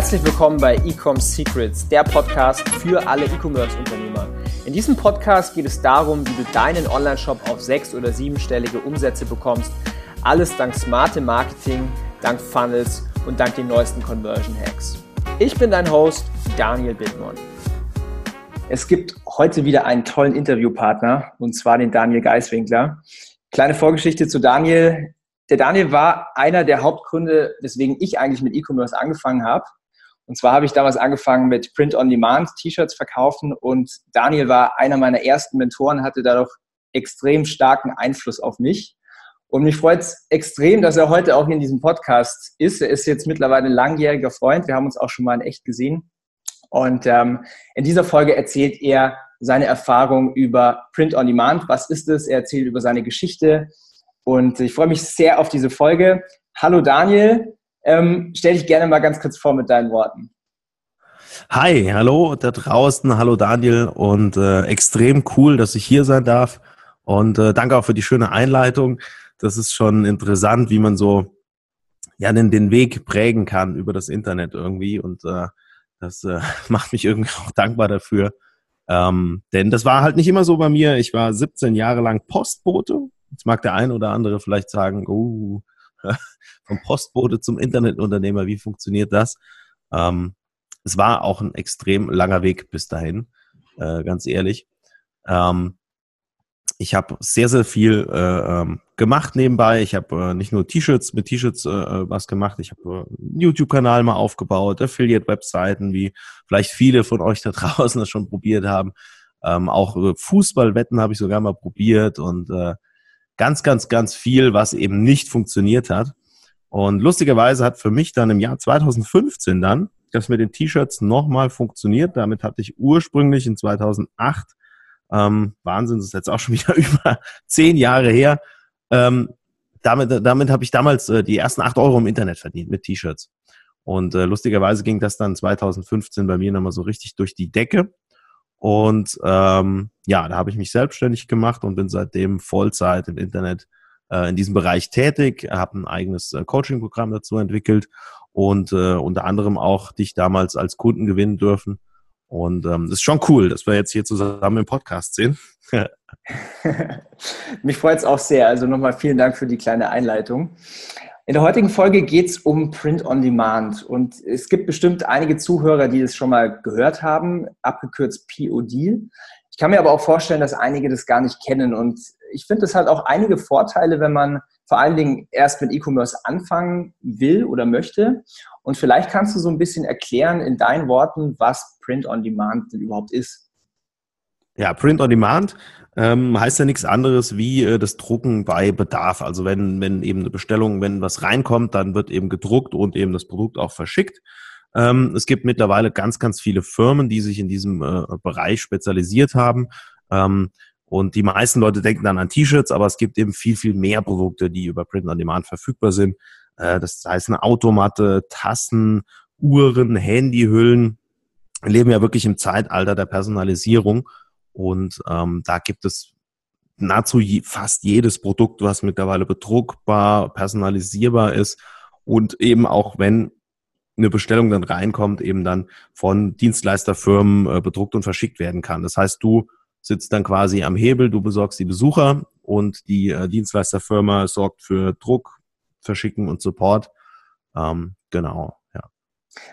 Herzlich willkommen bei Ecom Secrets, der Podcast für alle E-Commerce-Unternehmer. In diesem Podcast geht es darum, wie du deinen Online-Shop auf sechs- oder siebenstellige Umsätze bekommst. Alles dank smartem Marketing, dank Funnels und dank den neuesten Conversion Hacks. Ich bin dein Host, Daniel Bittmann. Es gibt heute wieder einen tollen Interviewpartner, und zwar den Daniel Geiswinkler. Kleine Vorgeschichte zu Daniel. Der Daniel war einer der Hauptgründe, weswegen ich eigentlich mit E-Commerce angefangen habe. Und zwar habe ich damals angefangen mit Print on Demand, T-Shirts verkaufen und Daniel war einer meiner ersten Mentoren, hatte dadurch extrem starken Einfluss auf mich. Und mich freut es extrem, dass er heute auch in diesem Podcast ist. Er ist jetzt mittlerweile ein langjähriger Freund. Wir haben uns auch schon mal in echt gesehen. Und ähm, in dieser Folge erzählt er seine Erfahrung über Print on Demand. Was ist es? Er erzählt über seine Geschichte. Und ich freue mich sehr auf diese Folge. Hallo Daniel, ähm, stell dich gerne mal ganz kurz vor mit deinen Worten. Hi, hallo da draußen, hallo Daniel und äh, extrem cool, dass ich hier sein darf und äh, danke auch für die schöne Einleitung. Das ist schon interessant, wie man so ja den, den Weg prägen kann über das Internet irgendwie und äh, das äh, macht mich irgendwie auch dankbar dafür. Ähm, denn das war halt nicht immer so bei mir. Ich war 17 Jahre lang Postbote. Jetzt mag der ein oder andere vielleicht sagen, oh, vom Postbote zum Internetunternehmer, wie funktioniert das? Ähm, es war auch ein extrem langer Weg bis dahin, äh, ganz ehrlich. Ähm, ich habe sehr, sehr viel äh, ähm, gemacht nebenbei. Ich habe äh, nicht nur T-Shirts mit T-Shirts äh, äh was gemacht. Ich habe äh, einen YouTube-Kanal mal aufgebaut, Affiliate-Webseiten, wie vielleicht viele von euch da draußen das schon probiert haben. Ähm, auch äh, Fußballwetten habe ich sogar mal probiert und äh, ganz, ganz, ganz viel, was eben nicht funktioniert hat. Und lustigerweise hat für mich dann im Jahr 2015 dann das mit den T-Shirts nochmal funktioniert. Damit hatte ich ursprünglich in 2008 ähm, Wahnsinn, das ist jetzt auch schon wieder über zehn Jahre her. Ähm, damit damit habe ich damals äh, die ersten acht Euro im Internet verdient mit T-Shirts. Und äh, lustigerweise ging das dann 2015 bei mir nochmal so richtig durch die Decke. Und ähm, ja, da habe ich mich selbstständig gemacht und bin seitdem Vollzeit im Internet in diesem Bereich tätig, habe ein eigenes äh, Coaching-Programm dazu entwickelt und äh, unter anderem auch dich damals als Kunden gewinnen dürfen und ähm, das ist schon cool, dass wir jetzt hier zusammen im Podcast sind. Mich freut es auch sehr. Also nochmal vielen Dank für die kleine Einleitung. In der heutigen Folge geht es um Print on Demand. Und es gibt bestimmt einige Zuhörer, die es schon mal gehört haben, abgekürzt POD. Ich kann mir aber auch vorstellen, dass einige das gar nicht kennen. Und ich finde, es hat auch einige Vorteile, wenn man vor allen Dingen erst mit E-Commerce anfangen will oder möchte. Und vielleicht kannst du so ein bisschen erklären in deinen Worten, was Print on Demand denn überhaupt ist. Ja, Print on Demand ähm, heißt ja nichts anderes wie äh, das Drucken bei Bedarf. Also wenn, wenn eben eine Bestellung, wenn was reinkommt, dann wird eben gedruckt und eben das Produkt auch verschickt. Ähm, es gibt mittlerweile ganz, ganz viele Firmen, die sich in diesem äh, Bereich spezialisiert haben. Ähm, und die meisten Leute denken dann an T-Shirts, aber es gibt eben viel, viel mehr Produkte, die über Print on Demand verfügbar sind. Äh, das heißt eine Automatte, Tassen, Uhren, Handyhüllen. Wir leben ja wirklich im Zeitalter der Personalisierung und ähm, da gibt es nahezu fast jedes Produkt, was mittlerweile bedruckbar, personalisierbar ist und eben auch wenn eine Bestellung dann reinkommt, eben dann von Dienstleisterfirmen äh, bedruckt und verschickt werden kann. Das heißt, du sitzt dann quasi am Hebel, du besorgst die Besucher und die äh, Dienstleisterfirma sorgt für Druck, Verschicken und Support. Ähm, genau, ja.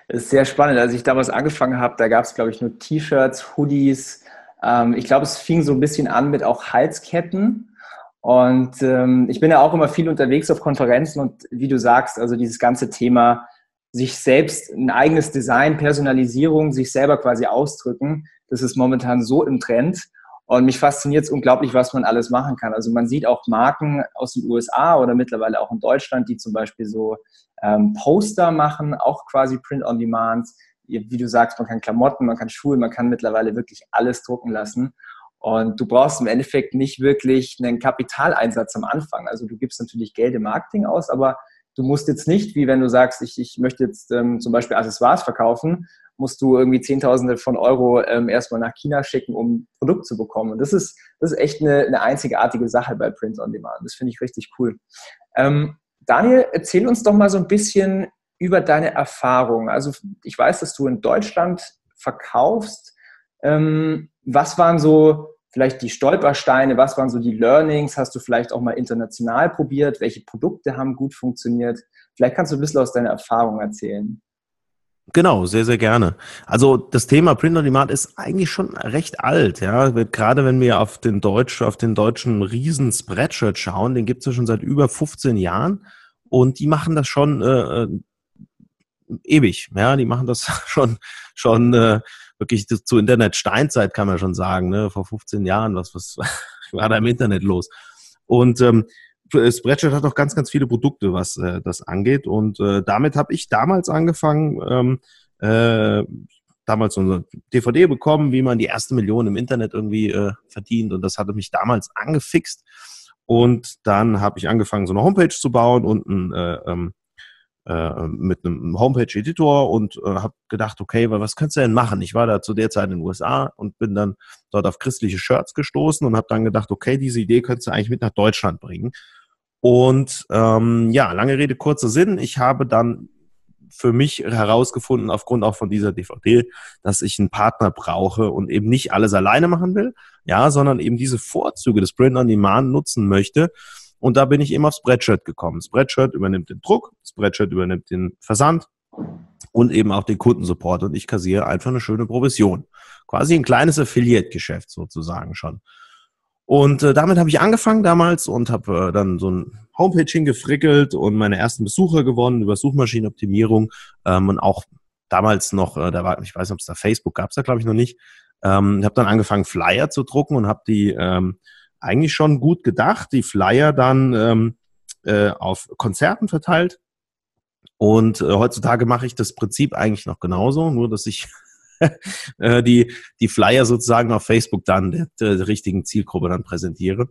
Das ist sehr spannend. Als ich damals angefangen habe, da gab es, glaube ich, nur T-Shirts, Hoodies. Ähm, ich glaube, es fing so ein bisschen an mit auch Halsketten. Und ähm, ich bin ja auch immer viel unterwegs auf Konferenzen und wie du sagst, also dieses ganze Thema, sich selbst ein eigenes Design, Personalisierung, sich selber quasi ausdrücken, das ist momentan so im Trend. Und mich fasziniert es unglaublich, was man alles machen kann. Also man sieht auch Marken aus den USA oder mittlerweile auch in Deutschland, die zum Beispiel so ähm, Poster machen, auch quasi Print on Demand. Wie du sagst, man kann Klamotten, man kann Schuhe, man kann mittlerweile wirklich alles drucken lassen. Und du brauchst im Endeffekt nicht wirklich einen Kapitaleinsatz am Anfang. Also du gibst natürlich Geld im Marketing aus, aber du musst jetzt nicht, wie wenn du sagst, ich, ich möchte jetzt ähm, zum Beispiel Accessoires verkaufen musst du irgendwie Zehntausende von Euro ähm, erstmal nach China schicken, um ein Produkt zu bekommen. Und das ist, das ist echt eine, eine einzigartige Sache bei Print on Demand. Das finde ich richtig cool. Ähm, Daniel, erzähl uns doch mal so ein bisschen, über deine Erfahrung. Also ich weiß, dass du in Deutschland verkaufst. Ähm, was waren so vielleicht die Stolpersteine? Was waren so die Learnings? Hast du vielleicht auch mal international probiert? Welche Produkte haben gut funktioniert? Vielleicht kannst du ein bisschen aus deiner Erfahrung erzählen. Genau, sehr, sehr gerne. Also das Thema Print on Demand ist eigentlich schon recht alt, ja. Gerade wenn wir auf den Deutsch, auf den deutschen Riesen Spreadshirt schauen, den gibt es ja schon seit über 15 Jahren und die machen das schon äh, äh, ewig, ja. Die machen das schon schon äh, wirklich zu Internet Steinzeit kann man schon sagen, ne? Vor 15 Jahren, was was war da im Internet los? Und ähm, Spreadshirt hat auch ganz, ganz viele Produkte, was äh, das angeht. Und äh, damit habe ich damals angefangen, ähm, äh, damals so eine DVD bekommen, wie man die erste Million im Internet irgendwie äh, verdient. Und das hatte mich damals angefixt. Und dann habe ich angefangen, so eine Homepage zu bauen und ein, äh, ähm, äh, mit einem Homepage-Editor und äh, habe gedacht, okay, was könntest du denn machen? Ich war da zu der Zeit in den USA und bin dann dort auf christliche Shirts gestoßen und habe dann gedacht, okay, diese Idee könntest du eigentlich mit nach Deutschland bringen. Und ähm, ja, lange Rede, kurzer Sinn. Ich habe dann für mich herausgefunden, aufgrund auch von dieser DVD, dass ich einen Partner brauche und eben nicht alles alleine machen will, ja, sondern eben diese Vorzüge des Print on Demand nutzen möchte. Und da bin ich eben auf Spreadshirt gekommen. Spreadshirt übernimmt den Druck, Spreadshirt übernimmt den Versand und eben auch den Kundensupport und ich kassiere einfach eine schöne Provision. Quasi ein kleines Affiliate-Geschäft sozusagen schon. Und äh, damit habe ich angefangen damals und habe äh, dann so ein Homepage hingefrickelt und meine ersten Besucher gewonnen über Suchmaschinenoptimierung ähm, und auch damals noch, äh, da war, ich weiß nicht, ob es da Facebook gab, es da glaube ich noch nicht. Ähm, habe dann angefangen Flyer zu drucken und habe die ähm, eigentlich schon gut gedacht, die Flyer dann ähm, äh, auf Konzerten verteilt. Und äh, heutzutage mache ich das Prinzip eigentlich noch genauso, nur dass ich Äh, die, die Flyer sozusagen auf Facebook dann der, der richtigen Zielgruppe dann präsentiere.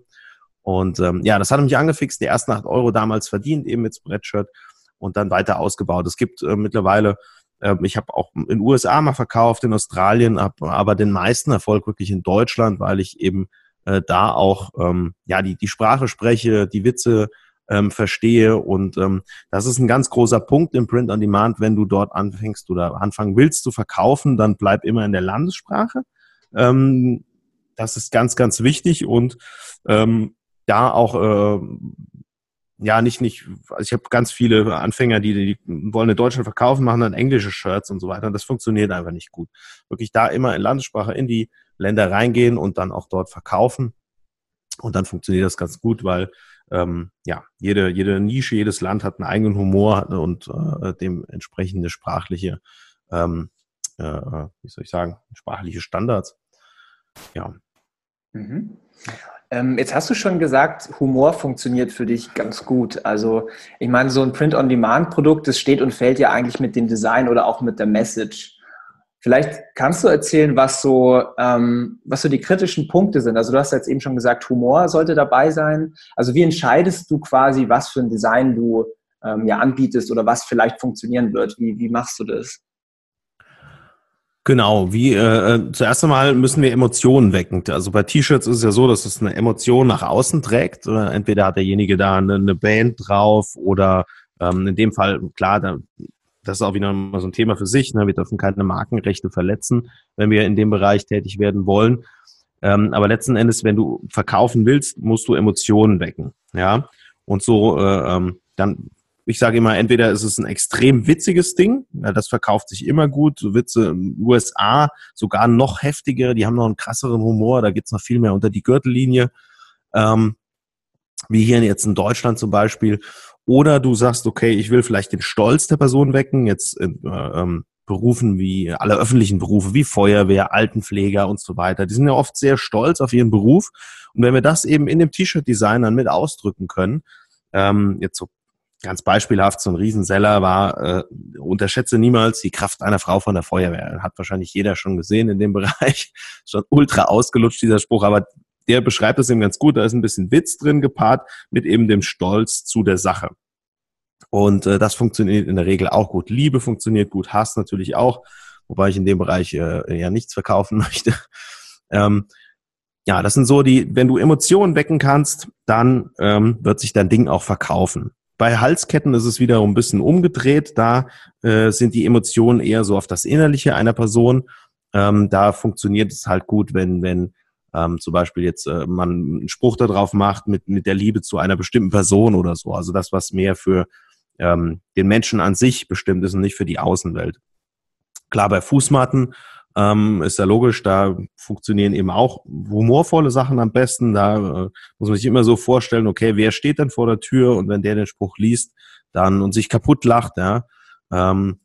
Und ähm, ja, das hat mich angefixt, die ersten acht Euro damals verdient, eben mit Spreadshirt und dann weiter ausgebaut. Es gibt äh, mittlerweile, äh, ich habe auch in den USA mal verkauft, in Australien, hab aber den meisten Erfolg wirklich in Deutschland, weil ich eben äh, da auch ähm, ja die, die Sprache spreche, die Witze ähm, verstehe. Und ähm, das ist ein ganz großer Punkt im Print on Demand. Wenn du dort anfängst oder anfangen willst zu verkaufen, dann bleib immer in der Landessprache. Ähm, das ist ganz, ganz wichtig und ähm, da auch äh, ja nicht nicht also ich habe ganz viele Anfänger die die wollen in Deutschland verkaufen machen dann englische Shirts und so weiter und das funktioniert einfach nicht gut wirklich da immer in Landessprache in die Länder reingehen und dann auch dort verkaufen und dann funktioniert das ganz gut weil ähm, ja, jede, jede Nische, jedes Land hat einen eigenen Humor und äh, dementsprechende sprachliche, ähm, äh, wie soll ich sagen, sprachliche Standards. Ja. Mhm. Ähm, jetzt hast du schon gesagt, Humor funktioniert für dich ganz gut. Also ich meine, so ein Print-on-Demand-Produkt, das steht und fällt ja eigentlich mit dem Design oder auch mit der Message. Vielleicht kannst du erzählen, was so, ähm, was so die kritischen Punkte sind. Also du hast jetzt eben schon gesagt, Humor sollte dabei sein. Also wie entscheidest du quasi, was für ein Design du ähm, ja anbietest oder was vielleicht funktionieren wird? Wie, wie machst du das? Genau, wie äh, äh zuerst einmal müssen wir Emotionen wecken. Also bei T-Shirts ist es ja so, dass es eine Emotion nach außen trägt. Entweder hat derjenige da eine, eine Band drauf oder ähm, in dem Fall, klar, da das ist auch wieder mal so ein Thema für sich. Ne? Wir dürfen keine Markenrechte verletzen, wenn wir in dem Bereich tätig werden wollen. Ähm, aber letzten Endes, wenn du verkaufen willst, musst du Emotionen wecken. Ja, und so äh, ähm, dann. Ich sage immer, entweder ist es ein extrem witziges Ding, ja, das verkauft sich immer gut. So Witze in den USA sogar noch heftiger, die haben noch einen krasseren Humor, da geht's noch viel mehr unter die Gürtellinie. Ähm, wie hier jetzt in Deutschland zum Beispiel. Oder du sagst, okay, ich will vielleicht den Stolz der Person wecken, jetzt in äh, ähm, Berufen wie alle öffentlichen Berufe, wie Feuerwehr, Altenpfleger und so weiter. Die sind ja oft sehr stolz auf ihren Beruf. Und wenn wir das eben in dem T-Shirt-Design dann mit ausdrücken können, ähm, jetzt so ganz beispielhaft, so ein Riesenseller war, äh, unterschätze niemals die Kraft einer Frau von der Feuerwehr. Hat wahrscheinlich jeder schon gesehen in dem Bereich. Schon ultra ausgelutscht, dieser Spruch, aber der beschreibt es eben ganz gut. Da ist ein bisschen Witz drin gepaart mit eben dem Stolz zu der Sache. Und äh, das funktioniert in der Regel auch gut. Liebe funktioniert gut, Hass natürlich auch, wobei ich in dem Bereich äh, ja nichts verkaufen möchte. Ähm, ja, das sind so die, wenn du Emotionen wecken kannst, dann ähm, wird sich dein Ding auch verkaufen. Bei Halsketten ist es wiederum ein bisschen umgedreht. Da äh, sind die Emotionen eher so auf das Innerliche einer Person. Ähm, da funktioniert es halt gut, wenn, wenn ähm, zum Beispiel jetzt äh, man einen Spruch darauf macht mit, mit der Liebe zu einer bestimmten Person oder so. Also das, was mehr für ähm, den Menschen an sich bestimmt ist und nicht für die Außenwelt. Klar, bei Fußmatten ähm, ist ja logisch, da funktionieren eben auch humorvolle Sachen am besten. Da äh, muss man sich immer so vorstellen, okay, wer steht denn vor der Tür und wenn der den Spruch liest, dann und sich kaputt lacht, ja, ähm,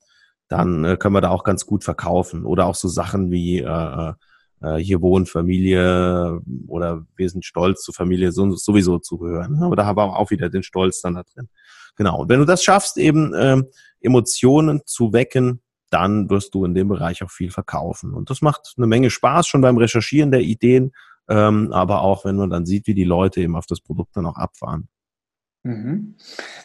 dann äh, können wir da auch ganz gut verkaufen. Oder auch so Sachen wie äh, äh, hier wohnt Familie oder wir sind stolz zur Familie so, sowieso zu gehören. Aber da haben wir auch wieder den Stolz dann da drin. Genau. Und wenn du das schaffst, eben ähm, Emotionen zu wecken, dann wirst du in dem Bereich auch viel verkaufen. Und das macht eine Menge Spaß schon beim Recherchieren der Ideen, ähm, aber auch wenn man dann sieht, wie die Leute eben auf das Produkt dann auch abfahren. Mhm.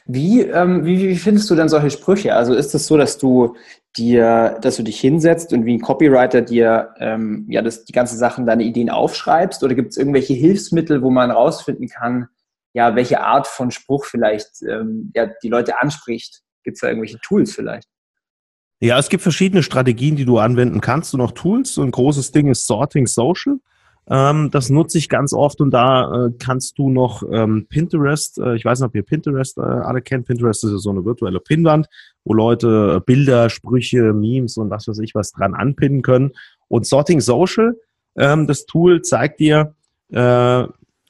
Wie, ähm, wie, wie findest du denn solche Sprüche? Also ist es das so, dass du dir, dass du dich hinsetzt und wie ein Copywriter dir ähm, ja das, die ganzen Sachen, deine Ideen aufschreibst? Oder gibt es irgendwelche Hilfsmittel, wo man rausfinden kann, ja, welche Art von Spruch vielleicht ähm, ja, die Leute anspricht? Gibt es da irgendwelche Tools vielleicht? Ja, es gibt verschiedene Strategien, die du anwenden kannst und auch Tools. Ein großes Ding ist Sorting Social. Ähm, das nutze ich ganz oft und da äh, kannst du noch ähm, Pinterest, äh, ich weiß nicht, ob ihr Pinterest äh, alle kennt. Pinterest ist ja so eine virtuelle Pinnwand, wo Leute Bilder, Sprüche, Memes und was weiß ich was dran anpinnen können. Und Sorting Social, ähm, das Tool zeigt dir,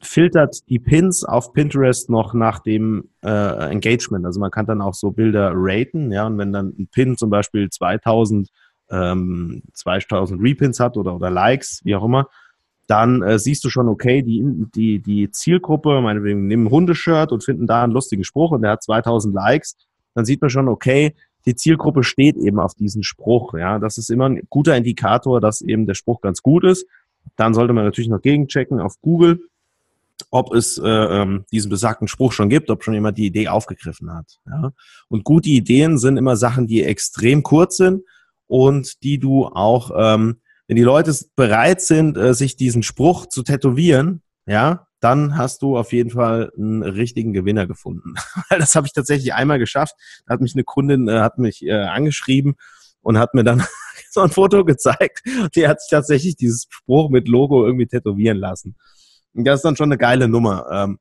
filtert die Pins auf Pinterest noch nach dem äh, Engagement. Also man kann dann auch so Bilder raten, ja, und wenn dann ein Pin zum Beispiel 2000 ähm, 2000 Repins hat oder, oder Likes, wie auch immer, dann äh, siehst du schon, okay, die, die, die Zielgruppe, meinetwegen nehmen ein Hundeshirt und finden da einen lustigen Spruch und der hat 2000 Likes, dann sieht man schon, okay, die Zielgruppe steht eben auf diesen Spruch. Ja, das ist immer ein guter Indikator, dass eben der Spruch ganz gut ist. Dann sollte man natürlich noch gegenchecken auf Google, ob es äh, ähm, diesen besagten Spruch schon gibt, ob schon jemand die Idee aufgegriffen hat. Ja? Und gute Ideen sind immer Sachen, die extrem kurz sind und die du auch ähm, wenn die Leute bereit sind, äh, sich diesen Spruch zu tätowieren, ja, dann hast du auf jeden Fall einen richtigen Gewinner gefunden. Weil das habe ich tatsächlich einmal geschafft. Da hat mich eine Kundin, äh, hat mich äh, angeschrieben und hat mir dann so ein Foto gezeigt. Die hat sich tatsächlich dieses Spruch mit Logo irgendwie tätowieren lassen. Das ist dann schon eine geile Nummer. Ähm,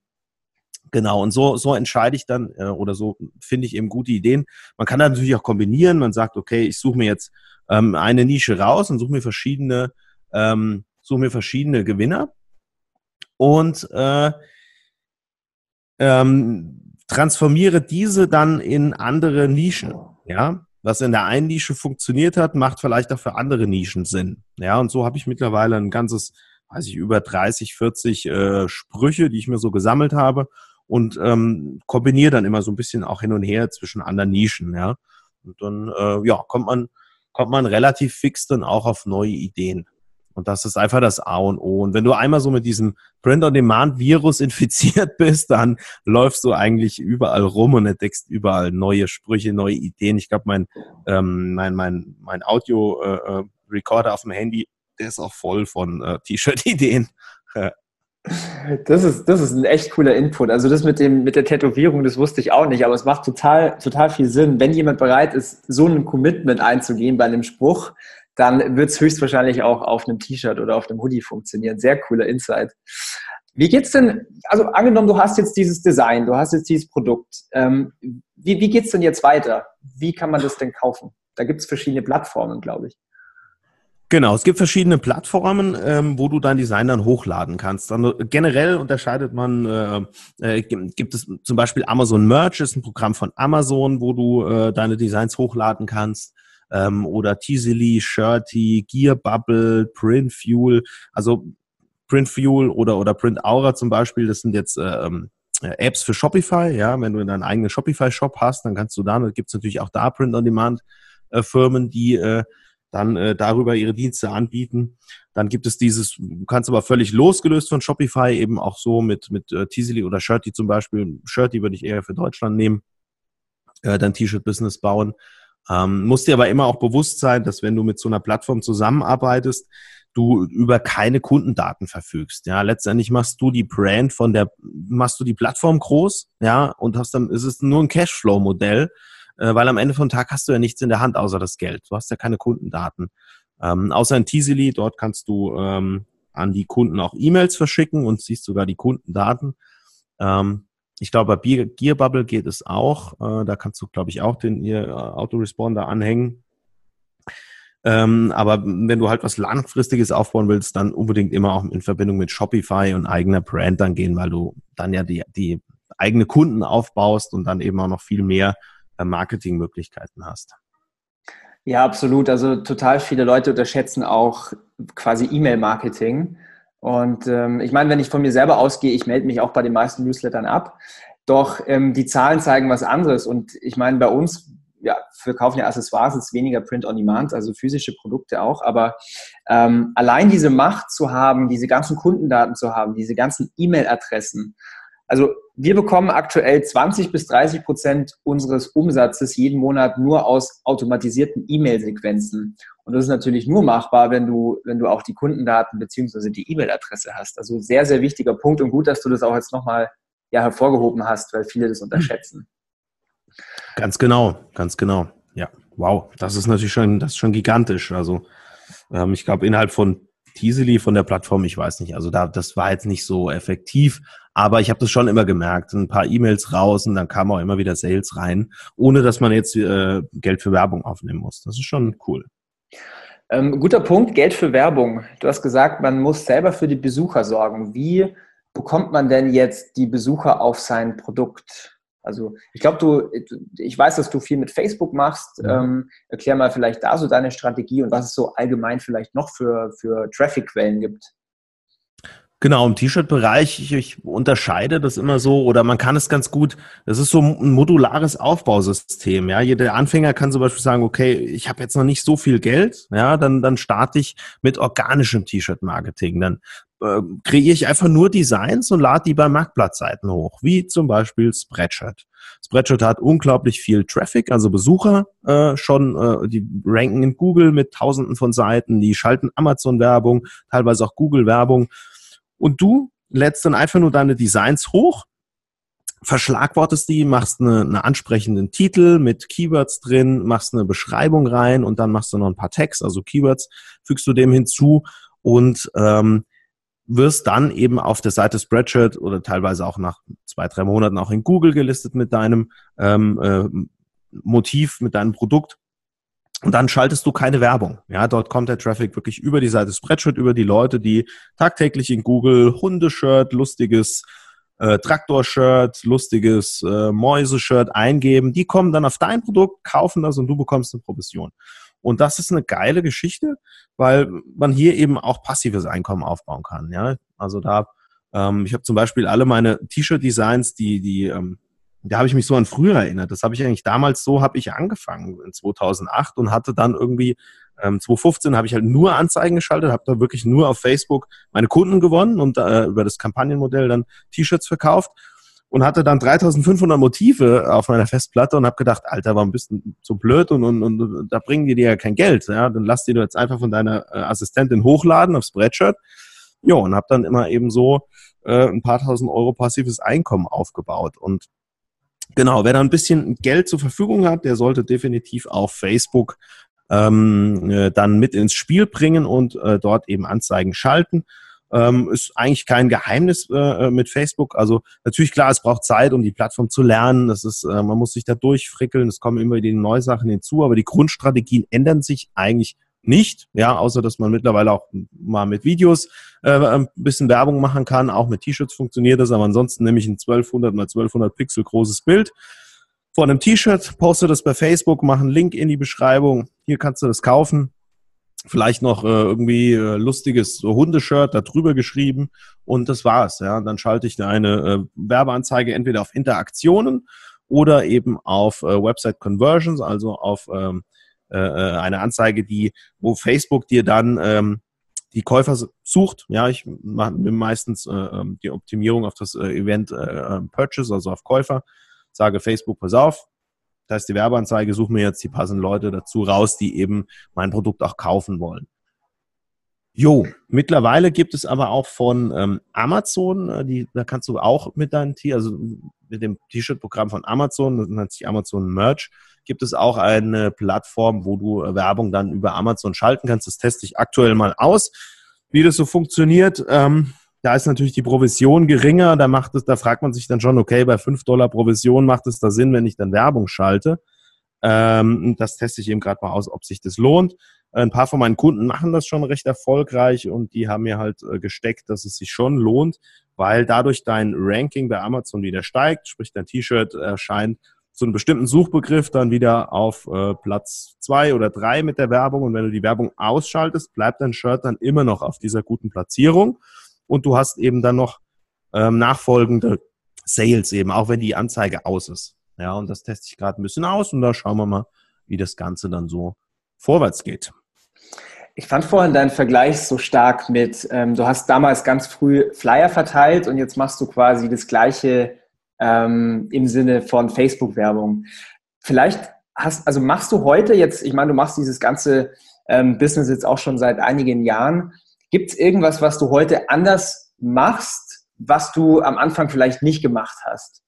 Genau, und so, so entscheide ich dann äh, oder so finde ich eben gute Ideen. Man kann da natürlich auch kombinieren. Man sagt, okay, ich suche mir jetzt ähm, eine Nische raus und suche mir verschiedene, ähm, suche mir verschiedene Gewinner und äh, ähm, transformiere diese dann in andere Nischen. Ja, was in der einen Nische funktioniert hat, macht vielleicht auch für andere Nischen Sinn. Ja, und so habe ich mittlerweile ein ganzes, weiß ich, über 30, 40 äh, Sprüche, die ich mir so gesammelt habe und ähm, kombiniere dann immer so ein bisschen auch hin und her zwischen anderen Nischen. Ja, und dann äh, ja kommt man kommt man relativ fix dann auch auf neue Ideen. Und das ist einfach das A und O. Und wenn du einmal so mit diesem Print-on-Demand-Virus infiziert bist, dann läufst du eigentlich überall rum und entdeckst überall neue Sprüche, neue Ideen. Ich glaube, mein, ähm, mein, mein, mein Audio-Recorder äh, auf dem Handy, der ist auch voll von äh, T-Shirt-Ideen. Das ist, das ist ein echt cooler Input. Also das mit dem, mit der Tätowierung, das wusste ich auch nicht, aber es macht total, total viel Sinn. Wenn jemand bereit ist, so ein Commitment einzugehen bei einem Spruch, dann wird es höchstwahrscheinlich auch auf einem T-Shirt oder auf einem Hoodie funktionieren. Sehr cooler Insight. Wie geht's denn, also angenommen, du hast jetzt dieses Design, du hast jetzt dieses Produkt. Ähm, wie, wie geht's denn jetzt weiter? Wie kann man das denn kaufen? Da gibt es verschiedene Plattformen, glaube ich. Genau, es gibt verschiedene Plattformen, ähm, wo du dein Design dann hochladen kannst. Dann, äh, generell unterscheidet man, äh, äh, gibt es zum Beispiel Amazon Merch, ist ein Programm von Amazon, wo du äh, deine Designs hochladen kannst. Ähm, oder Teasily, Shirty, Gearbubble, Printfuel. Also Printfuel oder, oder Print Aura zum Beispiel, das sind jetzt äh, ähm, äh, Apps für Shopify. Ja, wenn du deinen eigenen Shopify-Shop hast, dann kannst du da, gibt es natürlich auch da Print-on-Demand-Firmen, die äh, dann äh, darüber ihre Dienste anbieten. Dann gibt es dieses, du kannst aber völlig losgelöst von Shopify eben auch so mit, mit äh, Teasily oder Shirty zum Beispiel. Shirty würde ich eher für Deutschland nehmen, äh, dein T-Shirt-Business bauen. Ähm, muss dir aber immer auch bewusst sein, dass wenn du mit so einer Plattform zusammenarbeitest, du über keine Kundendaten verfügst. Ja, letztendlich machst du die Brand von der, machst du die Plattform groß, ja, und hast dann, ist es nur ein Cashflow-Modell, weil am Ende vom Tag hast du ja nichts in der Hand außer das Geld. Du hast ja keine Kundendaten. Ähm, außer in Teasily, dort kannst du ähm, an die Kunden auch E-Mails verschicken und siehst sogar die Kundendaten. Ähm, ich glaube, bei Gearbubble geht es auch. Äh, da kannst du, glaube ich, auch den äh, Autoresponder anhängen. Ähm, aber wenn du halt was Langfristiges aufbauen willst, dann unbedingt immer auch in Verbindung mit Shopify und eigener Brand dann gehen, weil du dann ja die, die eigene Kunden aufbaust und dann eben auch noch viel mehr äh, Marketingmöglichkeiten hast. Ja, absolut. Also total viele Leute unterschätzen auch quasi E-Mail-Marketing. Und ähm, ich meine, wenn ich von mir selber ausgehe, ich melde mich auch bei den meisten Newslettern ab. Doch ähm, die Zahlen zeigen was anderes. Und ich meine, bei uns, ja, wir kaufen ja Accessoires, es ist weniger Print on Demand, also physische Produkte auch. Aber ähm, allein diese Macht zu haben, diese ganzen Kundendaten zu haben, diese ganzen E-Mail-Adressen, also wir bekommen aktuell 20 bis 30 Prozent unseres Umsatzes jeden Monat nur aus automatisierten E-Mail-Sequenzen. Und das ist natürlich nur machbar, wenn du, wenn du auch die Kundendaten beziehungsweise die E-Mail-Adresse hast. Also sehr, sehr wichtiger Punkt und gut, dass du das auch jetzt nochmal ja, hervorgehoben hast, weil viele das unterschätzen. Ganz genau, ganz genau. Ja, wow, das ist natürlich schon, das ist schon gigantisch. Also ähm, ich glaube, innerhalb von Teasely von der Plattform, ich weiß nicht, also da, das war jetzt nicht so effektiv, aber ich habe das schon immer gemerkt. Ein paar E-Mails raus und dann kam auch immer wieder Sales rein, ohne dass man jetzt äh, Geld für Werbung aufnehmen muss. Das ist schon cool. Ähm, guter Punkt, Geld für Werbung. Du hast gesagt, man muss selber für die Besucher sorgen. Wie bekommt man denn jetzt die Besucher auf sein Produkt? Also ich glaube, du, ich weiß, dass du viel mit Facebook machst. Ja. Ähm, erklär mal vielleicht da so deine Strategie und was es so allgemein vielleicht noch für, für Traffic-Quellen gibt. Genau, im T-Shirt-Bereich, ich, ich, unterscheide das immer so, oder man kann es ganz gut, das ist so ein modulares Aufbausystem, ja. Jeder Anfänger kann zum Beispiel sagen, okay, ich habe jetzt noch nicht so viel Geld, ja, dann, dann starte ich mit organischem T-Shirt-Marketing. Dann äh, kreiere ich einfach nur Designs und lade die bei Marktplatzseiten hoch, wie zum Beispiel Spreadshirt. Spreadshirt hat unglaublich viel Traffic, also Besucher äh, schon, äh, die ranken in Google mit tausenden von Seiten, die schalten Amazon-Werbung, teilweise auch Google-Werbung. Und du lädst dann einfach nur deine Designs hoch, verschlagwortest die, machst eine, einen ansprechenden Titel mit Keywords drin, machst eine Beschreibung rein und dann machst du noch ein paar Tags, also Keywords, fügst du dem hinzu und ähm, wirst dann eben auf der Seite Spreadshirt oder teilweise auch nach zwei, drei Monaten auch in Google gelistet mit deinem ähm, äh, Motiv, mit deinem Produkt und dann schaltest du keine Werbung. Ja, dort kommt der Traffic wirklich über die Seite Spreadshirt, über die Leute, die tagtäglich in Google Hundeshirt, lustiges äh, Traktorshirt, lustiges äh, Mäuseshirt eingeben. Die kommen dann auf dein Produkt, kaufen das und du bekommst eine Provision. Und das ist eine geile Geschichte, weil man hier eben auch passives Einkommen aufbauen kann. Ja, also da, ähm, ich habe zum Beispiel alle meine T-Shirt-Designs, die die ähm, da habe ich mich so an früher erinnert. Das habe ich eigentlich damals so, habe ich angefangen in 2008 und hatte dann irgendwie, ähm, 2015 habe ich halt nur Anzeigen geschaltet, habe da wirklich nur auf Facebook meine Kunden gewonnen und äh, über das Kampagnenmodell dann T-Shirts verkauft und hatte dann 3500 Motive auf meiner Festplatte und habe gedacht, Alter, warum bist du so blöd und, und, und, und da bringen die dir ja kein Geld. Ja? Dann lass die du jetzt einfach von deiner äh, Assistentin hochladen auf Spreadshirt. Ja, und habe dann immer eben so äh, ein paar tausend Euro passives Einkommen aufgebaut. Und Genau, wer da ein bisschen Geld zur Verfügung hat, der sollte definitiv auf Facebook ähm, äh, dann mit ins Spiel bringen und äh, dort eben Anzeigen schalten. Ähm, ist eigentlich kein Geheimnis äh, mit Facebook. Also natürlich klar, es braucht Zeit, um die Plattform zu lernen. Das ist, äh, man muss sich da durchfrickeln. Es kommen immer die neue Sachen hinzu, aber die Grundstrategien ändern sich eigentlich nicht, ja, außer dass man mittlerweile auch mal mit Videos äh, ein bisschen Werbung machen kann. Auch mit T-Shirts funktioniert das, aber ansonsten nehme ich ein 1200 mal 1200 Pixel großes Bild von einem T-Shirt, poste das bei Facebook, mache einen Link in die Beschreibung. Hier kannst du das kaufen. Vielleicht noch äh, irgendwie äh, lustiges Hundeshirt da drüber geschrieben und das war's. Ja, dann schalte ich eine äh, Werbeanzeige entweder auf Interaktionen oder eben auf äh, Website Conversions, also auf ähm, äh, äh, eine Anzeige, die, wo Facebook dir dann ähm, die Käufer sucht. Ja, ich mache meistens äh, ähm, die Optimierung auf das äh, Event äh, ähm, Purchase, also auf Käufer. Sage Facebook, pass auf, da ist die Werbeanzeige, suche mir jetzt die passenden Leute dazu raus, die eben mein Produkt auch kaufen wollen. Jo, mittlerweile gibt es aber auch von ähm, Amazon, äh, die, da kannst du auch mit deinem T, also mit dem T-Shirt-Programm von Amazon, das nennt sich Amazon Merch, gibt es auch eine Plattform, wo du äh, Werbung dann über Amazon schalten kannst. Das teste ich aktuell mal aus, wie das so funktioniert. Ähm, da ist natürlich die Provision geringer, da macht es, da fragt man sich dann schon, okay, bei 5 Dollar Provision macht es da Sinn, wenn ich dann Werbung schalte. Ähm, das teste ich eben gerade mal aus, ob sich das lohnt. Ein paar von meinen Kunden machen das schon recht erfolgreich und die haben mir halt äh, gesteckt, dass es sich schon lohnt, weil dadurch dein Ranking bei Amazon wieder steigt, sprich dein T-Shirt erscheint zu einem bestimmten Suchbegriff dann wieder auf äh, Platz zwei oder drei mit der Werbung und wenn du die Werbung ausschaltest, bleibt dein Shirt dann immer noch auf dieser guten Platzierung und du hast eben dann noch ähm, nachfolgende Sales eben, auch wenn die Anzeige aus ist. Ja, und das teste ich gerade ein bisschen aus und da schauen wir mal, wie das Ganze dann so vorwärts geht. Ich fand vorhin deinen Vergleich so stark mit, ähm, du hast damals ganz früh Flyer verteilt und jetzt machst du quasi das Gleiche ähm, im Sinne von Facebook-Werbung. Vielleicht hast, also machst du heute jetzt, ich meine, du machst dieses ganze ähm, Business jetzt auch schon seit einigen Jahren. Gibt es irgendwas, was du heute anders machst, was du am Anfang vielleicht nicht gemacht hast?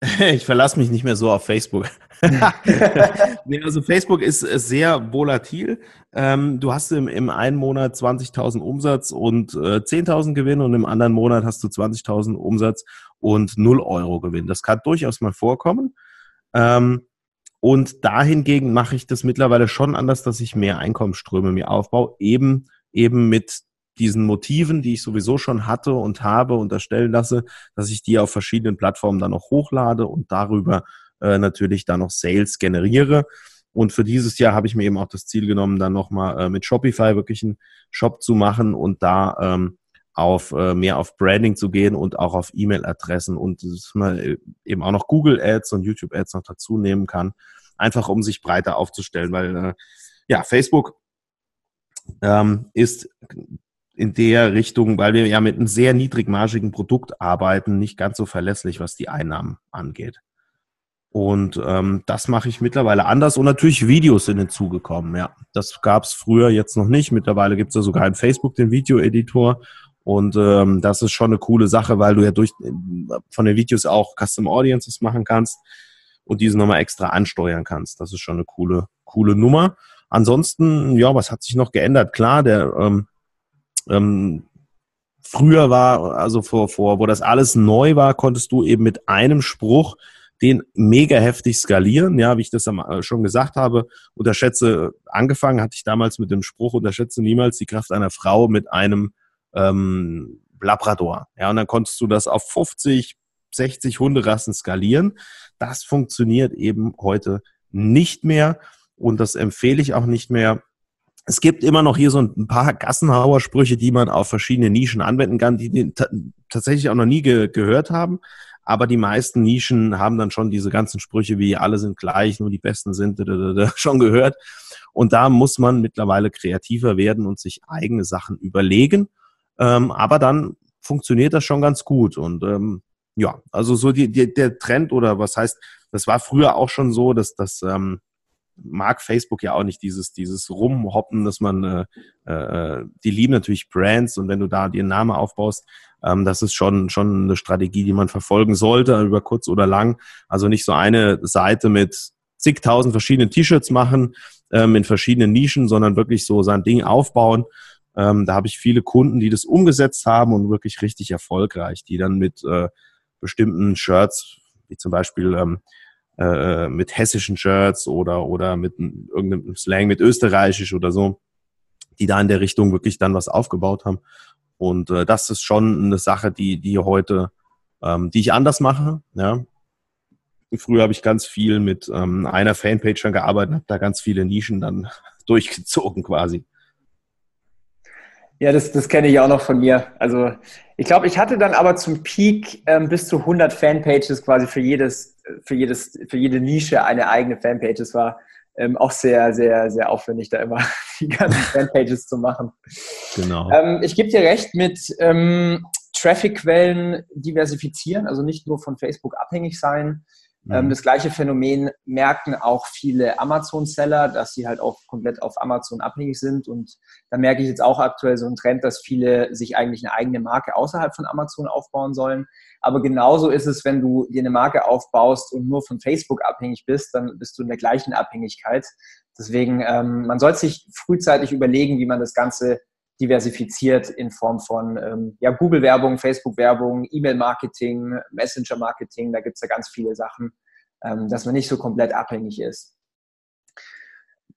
Ich verlasse mich nicht mehr so auf Facebook. nee, also Facebook ist sehr volatil. Ähm, du hast im, im einen Monat 20.000 Umsatz und äh, 10.000 Gewinn und im anderen Monat hast du 20.000 Umsatz und 0 Euro Gewinn. Das kann durchaus mal vorkommen. Ähm, und dahingegen mache ich das mittlerweile schon anders, dass ich mehr Einkommensströme mir aufbaue, eben, eben mit diesen Motiven, die ich sowieso schon hatte und habe und erstellen lasse, dass ich die auf verschiedenen Plattformen dann noch hochlade und darüber äh, natürlich dann noch Sales generiere. Und für dieses Jahr habe ich mir eben auch das Ziel genommen, dann nochmal äh, mit Shopify wirklich einen Shop zu machen und da ähm, auf äh, mehr auf Branding zu gehen und auch auf E-Mail-Adressen und dass man äh, eben auch noch Google Ads und YouTube Ads noch dazu nehmen kann, einfach um sich breiter aufzustellen, weil äh, ja Facebook ähm, ist in der Richtung, weil wir ja mit einem sehr niedrigmargigen Produkt arbeiten, nicht ganz so verlässlich, was die Einnahmen angeht. Und ähm, das mache ich mittlerweile anders und natürlich Videos sind hinzugekommen. Ja, das gab es früher jetzt noch nicht. Mittlerweile gibt es ja sogar in Facebook den Video-Editor und ähm, das ist schon eine coole Sache, weil du ja durch von den Videos auch Custom Audiences machen kannst und diese nochmal extra ansteuern kannst. Das ist schon eine coole, coole Nummer. Ansonsten, ja, was hat sich noch geändert? Klar, der ähm, ähm, früher war, also vor, vor, wo das alles neu war, konntest du eben mit einem Spruch den mega heftig skalieren. Ja, wie ich das äh, schon gesagt habe, unterschätze, angefangen hatte ich damals mit dem Spruch, unterschätze niemals die Kraft einer Frau mit einem ähm, Labrador. Ja, und dann konntest du das auf 50, 60 Hunderassen skalieren. Das funktioniert eben heute nicht mehr und das empfehle ich auch nicht mehr. Es gibt immer noch hier so ein paar Gassenhauer-Sprüche, die man auf verschiedene Nischen anwenden kann, die, tatsächlich auch noch nie ge gehört haben. Aber die meisten Nischen haben dann schon diese ganzen Sprüche wie alle sind gleich, nur die Besten sind schon gehört. Und da muss man mittlerweile kreativer werden und sich eigene Sachen überlegen. Ähm, aber dann funktioniert das schon ganz gut. Und ähm, ja, also so die, die, der Trend oder was heißt, das war früher auch schon so, dass das ähm, mag Facebook ja auch nicht dieses, dieses Rumhoppen, dass man, äh, äh, die lieben natürlich Brands und wenn du da dir einen Namen aufbaust, ähm, das ist schon, schon eine Strategie, die man verfolgen sollte, über kurz oder lang. Also nicht so eine Seite mit zigtausend verschiedenen T-Shirts machen, ähm, in verschiedenen Nischen, sondern wirklich so sein Ding aufbauen. Ähm, da habe ich viele Kunden, die das umgesetzt haben und wirklich richtig erfolgreich, die dann mit äh, bestimmten Shirts, wie zum Beispiel ähm, äh, mit hessischen Shirts oder, oder mit irgendeinem Slang mit österreichisch oder so, die da in der Richtung wirklich dann was aufgebaut haben. Und äh, das ist schon eine Sache, die, die heute, ähm, die ich anders mache. Ja. Früher habe ich ganz viel mit ähm, einer Fanpage schon gearbeitet, habe da ganz viele Nischen dann durchgezogen quasi. Ja, das, das kenne ich auch noch von mir. Also ich glaube, ich hatte dann aber zum Peak ähm, bis zu 100 Fanpages quasi für jedes, für jedes, für jede Nische eine eigene Fanpage. Das war ähm, auch sehr, sehr, sehr aufwendig, da immer die ganzen Fanpages zu machen. Genau. Ähm, ich gebe dir recht mit ähm, Traffic-Quellen diversifizieren, also nicht nur von Facebook abhängig sein. Ähm, mhm. Das gleiche Phänomen merken auch viele Amazon-Seller, dass sie halt auch komplett auf Amazon abhängig sind. Und da merke ich jetzt auch aktuell so einen Trend, dass viele sich eigentlich eine eigene Marke außerhalb von Amazon aufbauen sollen. Aber genauso ist es, wenn du dir eine Marke aufbaust und nur von Facebook abhängig bist, dann bist du in der gleichen Abhängigkeit. Deswegen, ähm, man sollte sich frühzeitig überlegen, wie man das Ganze diversifiziert in Form von ähm, ja, Google-Werbung, Facebook-Werbung, E-Mail-Marketing, Messenger-Marketing, da gibt es ja ganz viele Sachen, ähm, dass man nicht so komplett abhängig ist.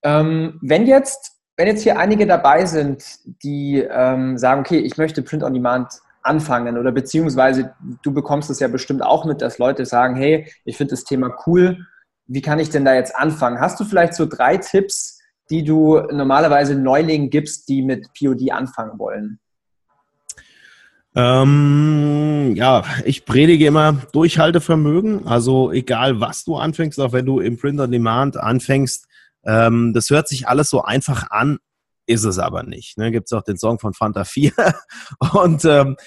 Ähm, wenn jetzt wenn jetzt hier einige dabei sind, die ähm, sagen, okay, ich möchte Print on Demand anfangen oder beziehungsweise du bekommst es ja bestimmt auch mit, dass Leute sagen, hey, ich finde das Thema cool, wie kann ich denn da jetzt anfangen? Hast du vielleicht so drei Tipps, die du normalerweise Neulingen gibst, die mit POD anfangen wollen? Ähm, ja, ich predige immer Durchhaltevermögen. Also egal, was du anfängst, auch wenn du im Print on Demand anfängst, ähm, das hört sich alles so einfach an, ist es aber nicht. Ne? Gibt es auch den Song von Fanta 4. Und ähm,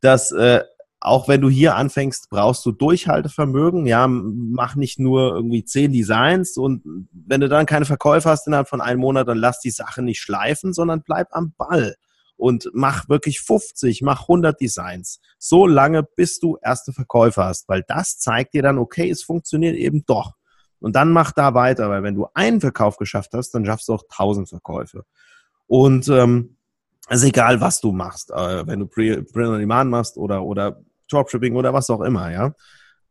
das äh, auch wenn du hier anfängst, brauchst du Durchhaltevermögen. Ja, mach nicht nur irgendwie zehn Designs und wenn du dann keine Verkäufe hast innerhalb von einem Monat, dann lass die Sache nicht schleifen, sondern bleib am Ball und mach wirklich 50, mach 100 Designs. So lange, bis du erste Verkäufe hast, weil das zeigt dir dann, okay, es funktioniert eben doch. Und dann mach da weiter, weil wenn du einen Verkauf geschafft hast, dann schaffst du auch 1000 Verkäufe. Und ähm, also egal, was du machst, äh, wenn du Print on Demand machst oder, oder Dropshipping oder was auch immer, ja.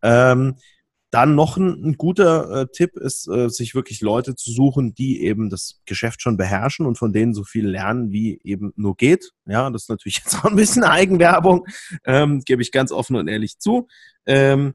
Ähm, dann noch ein, ein guter äh, Tipp ist, äh, sich wirklich Leute zu suchen, die eben das Geschäft schon beherrschen und von denen so viel lernen, wie eben nur geht. Ja, das ist natürlich jetzt auch ein bisschen Eigenwerbung, ähm, gebe ich ganz offen und ehrlich zu. Ähm,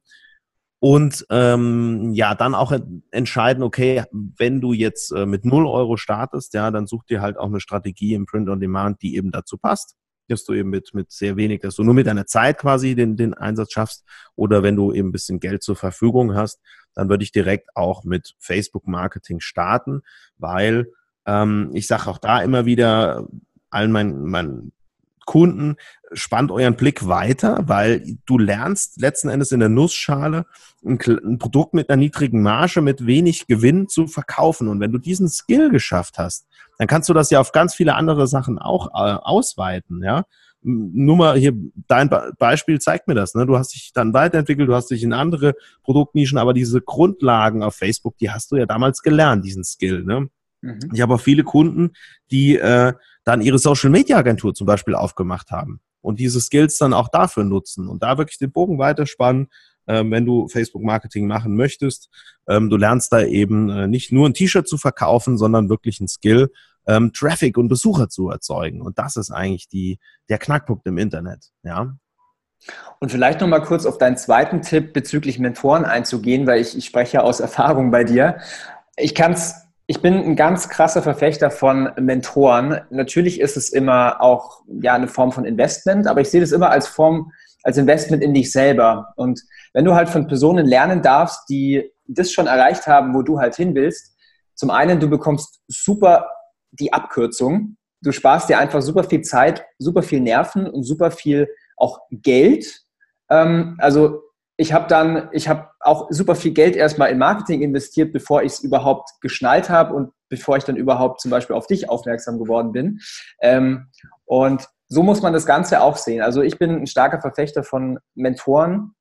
und ähm, ja, dann auch entscheiden, okay, wenn du jetzt äh, mit 0 Euro startest, ja, dann such dir halt auch eine Strategie im Print on Demand, die eben dazu passt dass du eben mit, mit sehr wenig, dass du nur mit deiner Zeit quasi den, den Einsatz schaffst. Oder wenn du eben ein bisschen Geld zur Verfügung hast, dann würde ich direkt auch mit Facebook-Marketing starten, weil ähm, ich sage auch da immer wieder allen meinen, meinen Kunden, spannt euren Blick weiter, weil du lernst letzten Endes in der Nussschale ein, ein, Produkt mit einer niedrigen Marge, mit wenig Gewinn zu verkaufen. Und wenn du diesen Skill geschafft hast, dann kannst du das ja auf ganz viele andere Sachen auch äh, ausweiten, ja. Nur mal hier, dein Beispiel zeigt mir das. Ne? Du hast dich dann weiterentwickelt, du hast dich in andere Produktnischen, aber diese Grundlagen auf Facebook, die hast du ja damals gelernt, diesen Skill. Ne? Mhm. Ich habe auch viele Kunden, die äh, dann ihre Social Media Agentur zum Beispiel aufgemacht haben und diese Skills dann auch dafür nutzen und da wirklich den Bogen weiterspannen, ähm, wenn du Facebook Marketing machen möchtest. Ähm, du lernst da eben äh, nicht nur ein T-Shirt zu verkaufen, sondern wirklich ein Skill, ähm, Traffic und Besucher zu erzeugen. Und das ist eigentlich die, der Knackpunkt im Internet. Ja. Und vielleicht noch mal kurz auf deinen zweiten Tipp bezüglich Mentoren einzugehen, weil ich, ich spreche ja aus Erfahrung bei dir. Ich kann es ich bin ein ganz krasser Verfechter von Mentoren. Natürlich ist es immer auch ja eine Form von Investment, aber ich sehe das immer als Form, als Investment in dich selber. Und wenn du halt von Personen lernen darfst, die das schon erreicht haben, wo du halt hin willst, zum einen, du bekommst super die Abkürzung. Du sparst dir einfach super viel Zeit, super viel Nerven und super viel auch Geld. Ähm, also ich habe dann, ich habe auch super viel Geld erstmal in Marketing investiert, bevor ich es überhaupt geschnallt habe und bevor ich dann überhaupt zum Beispiel auf dich aufmerksam geworden bin. Ähm, und so muss man das Ganze auch sehen. Also ich bin ein starker Verfechter von Mentoren.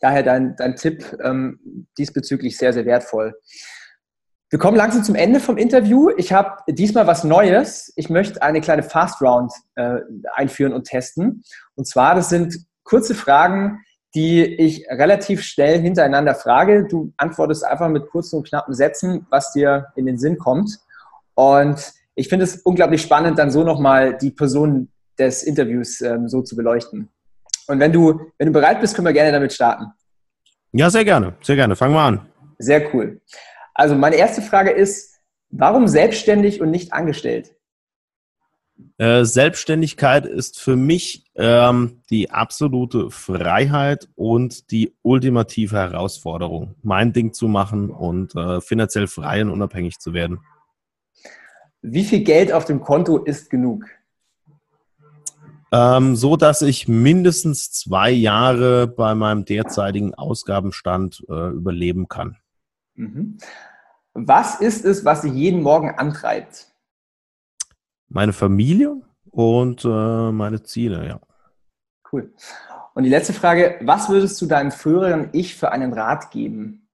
Daher dein, dein Tipp ähm, diesbezüglich sehr, sehr wertvoll. Wir kommen langsam zum Ende vom Interview. Ich habe diesmal was Neues. Ich möchte eine kleine Fast Round äh, einführen und testen. Und zwar, das sind kurze Fragen, die ich relativ schnell hintereinander frage. Du antwortest einfach mit kurzen und knappen Sätzen, was dir in den Sinn kommt. Und ich finde es unglaublich spannend, dann so nochmal die Person des Interviews ähm, so zu beleuchten. Und wenn du, wenn du bereit bist, können wir gerne damit starten. Ja, sehr gerne, sehr gerne. Fangen wir an. Sehr cool. Also meine erste Frage ist, warum selbstständig und nicht angestellt? Äh, Selbstständigkeit ist für mich ähm, die absolute Freiheit und die ultimative Herausforderung, mein Ding zu machen und äh, finanziell frei und unabhängig zu werden. Wie viel Geld auf dem Konto ist genug? Ähm, so dass ich mindestens zwei Jahre bei meinem derzeitigen Ausgabenstand äh, überleben kann. Mhm. Was ist es, was dich jeden Morgen antreibt? Meine Familie und äh, meine Ziele, ja. Cool. Und die letzte Frage, was würdest du deinem früheren Ich für einen Rat geben?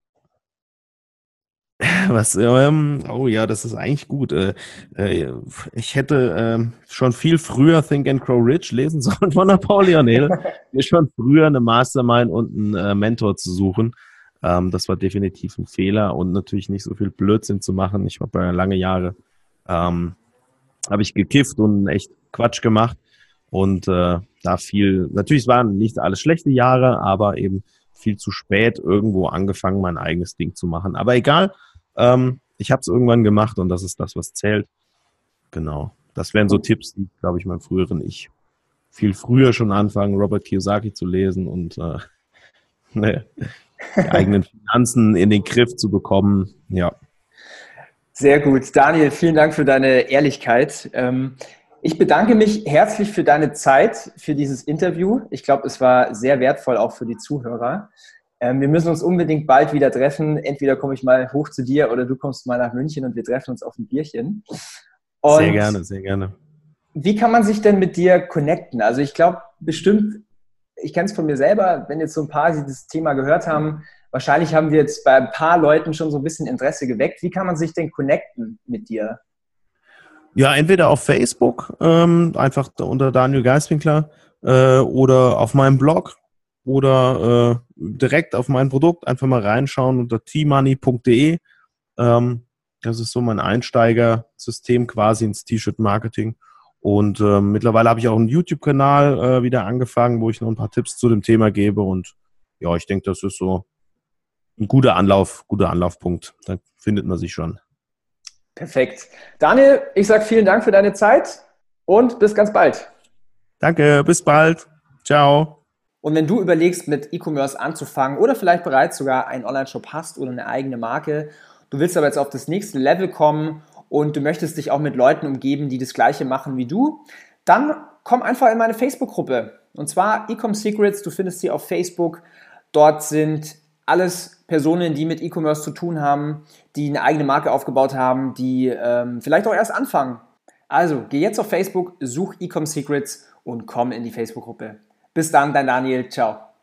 Was, ähm, oh ja, das ist eigentlich gut. Äh, äh, ich hätte ähm, schon viel früher Think and Grow Rich lesen sollen von Napoleon Hill. Mir schon früher eine Mastermind und einen äh, Mentor zu suchen. Ähm, das war definitiv ein Fehler und natürlich nicht so viel Blödsinn zu machen. Ich habe ja lange Jahre ähm, habe ich gekifft und echt Quatsch gemacht und äh, da viel. Natürlich waren nicht alles schlechte Jahre, aber eben viel zu spät irgendwo angefangen, mein eigenes Ding zu machen. Aber egal, ähm, ich habe es irgendwann gemacht und das ist das, was zählt. Genau. Das wären so Tipps, die, glaube ich, meinem früheren Ich viel früher schon anfangen, Robert Kiyosaki zu lesen und äh, ne, die eigenen Finanzen in den Griff zu bekommen. Ja. Sehr gut. Daniel, vielen Dank für deine Ehrlichkeit. Ähm, ich bedanke mich herzlich für deine Zeit, für dieses Interview. Ich glaube, es war sehr wertvoll auch für die Zuhörer. Ähm, wir müssen uns unbedingt bald wieder treffen. Entweder komme ich mal hoch zu dir oder du kommst mal nach München und wir treffen uns auf ein Bierchen. Und sehr gerne, sehr gerne. Wie kann man sich denn mit dir connecten? Also ich glaube bestimmt, ich kenne es von mir selber, wenn jetzt so ein paar dieses Thema gehört haben, wahrscheinlich haben wir jetzt bei ein paar Leuten schon so ein bisschen Interesse geweckt. Wie kann man sich denn connecten mit dir? Ja, entweder auf Facebook, ähm, einfach unter Daniel Geiswinkler, äh, oder auf meinem Blog oder äh, direkt auf mein Produkt einfach mal reinschauen unter tmoney.de. Ähm, das ist so mein Einsteigersystem quasi ins T-Shirt-Marketing. Und äh, mittlerweile habe ich auch einen YouTube-Kanal äh, wieder angefangen, wo ich noch ein paar Tipps zu dem Thema gebe. Und ja, ich denke, das ist so ein guter Anlauf, guter Anlaufpunkt. Da findet man sich schon. Perfekt. Daniel, ich sage vielen Dank für deine Zeit und bis ganz bald. Danke, bis bald. Ciao. Und wenn du überlegst, mit E-Commerce anzufangen oder vielleicht bereits sogar einen Online-Shop hast oder eine eigene Marke, du willst aber jetzt auf das nächste Level kommen und du möchtest dich auch mit Leuten umgeben, die das gleiche machen wie du, dann komm einfach in meine Facebook-Gruppe. Und zwar Ecom Secrets, du findest sie auf Facebook. Dort sind alles Personen, die mit E-Commerce zu tun haben, die eine eigene Marke aufgebaut haben, die ähm, vielleicht auch erst anfangen. Also geh jetzt auf Facebook, such Ecom Secrets und komm in die Facebook-Gruppe. Bis dann, dein Daniel. Ciao.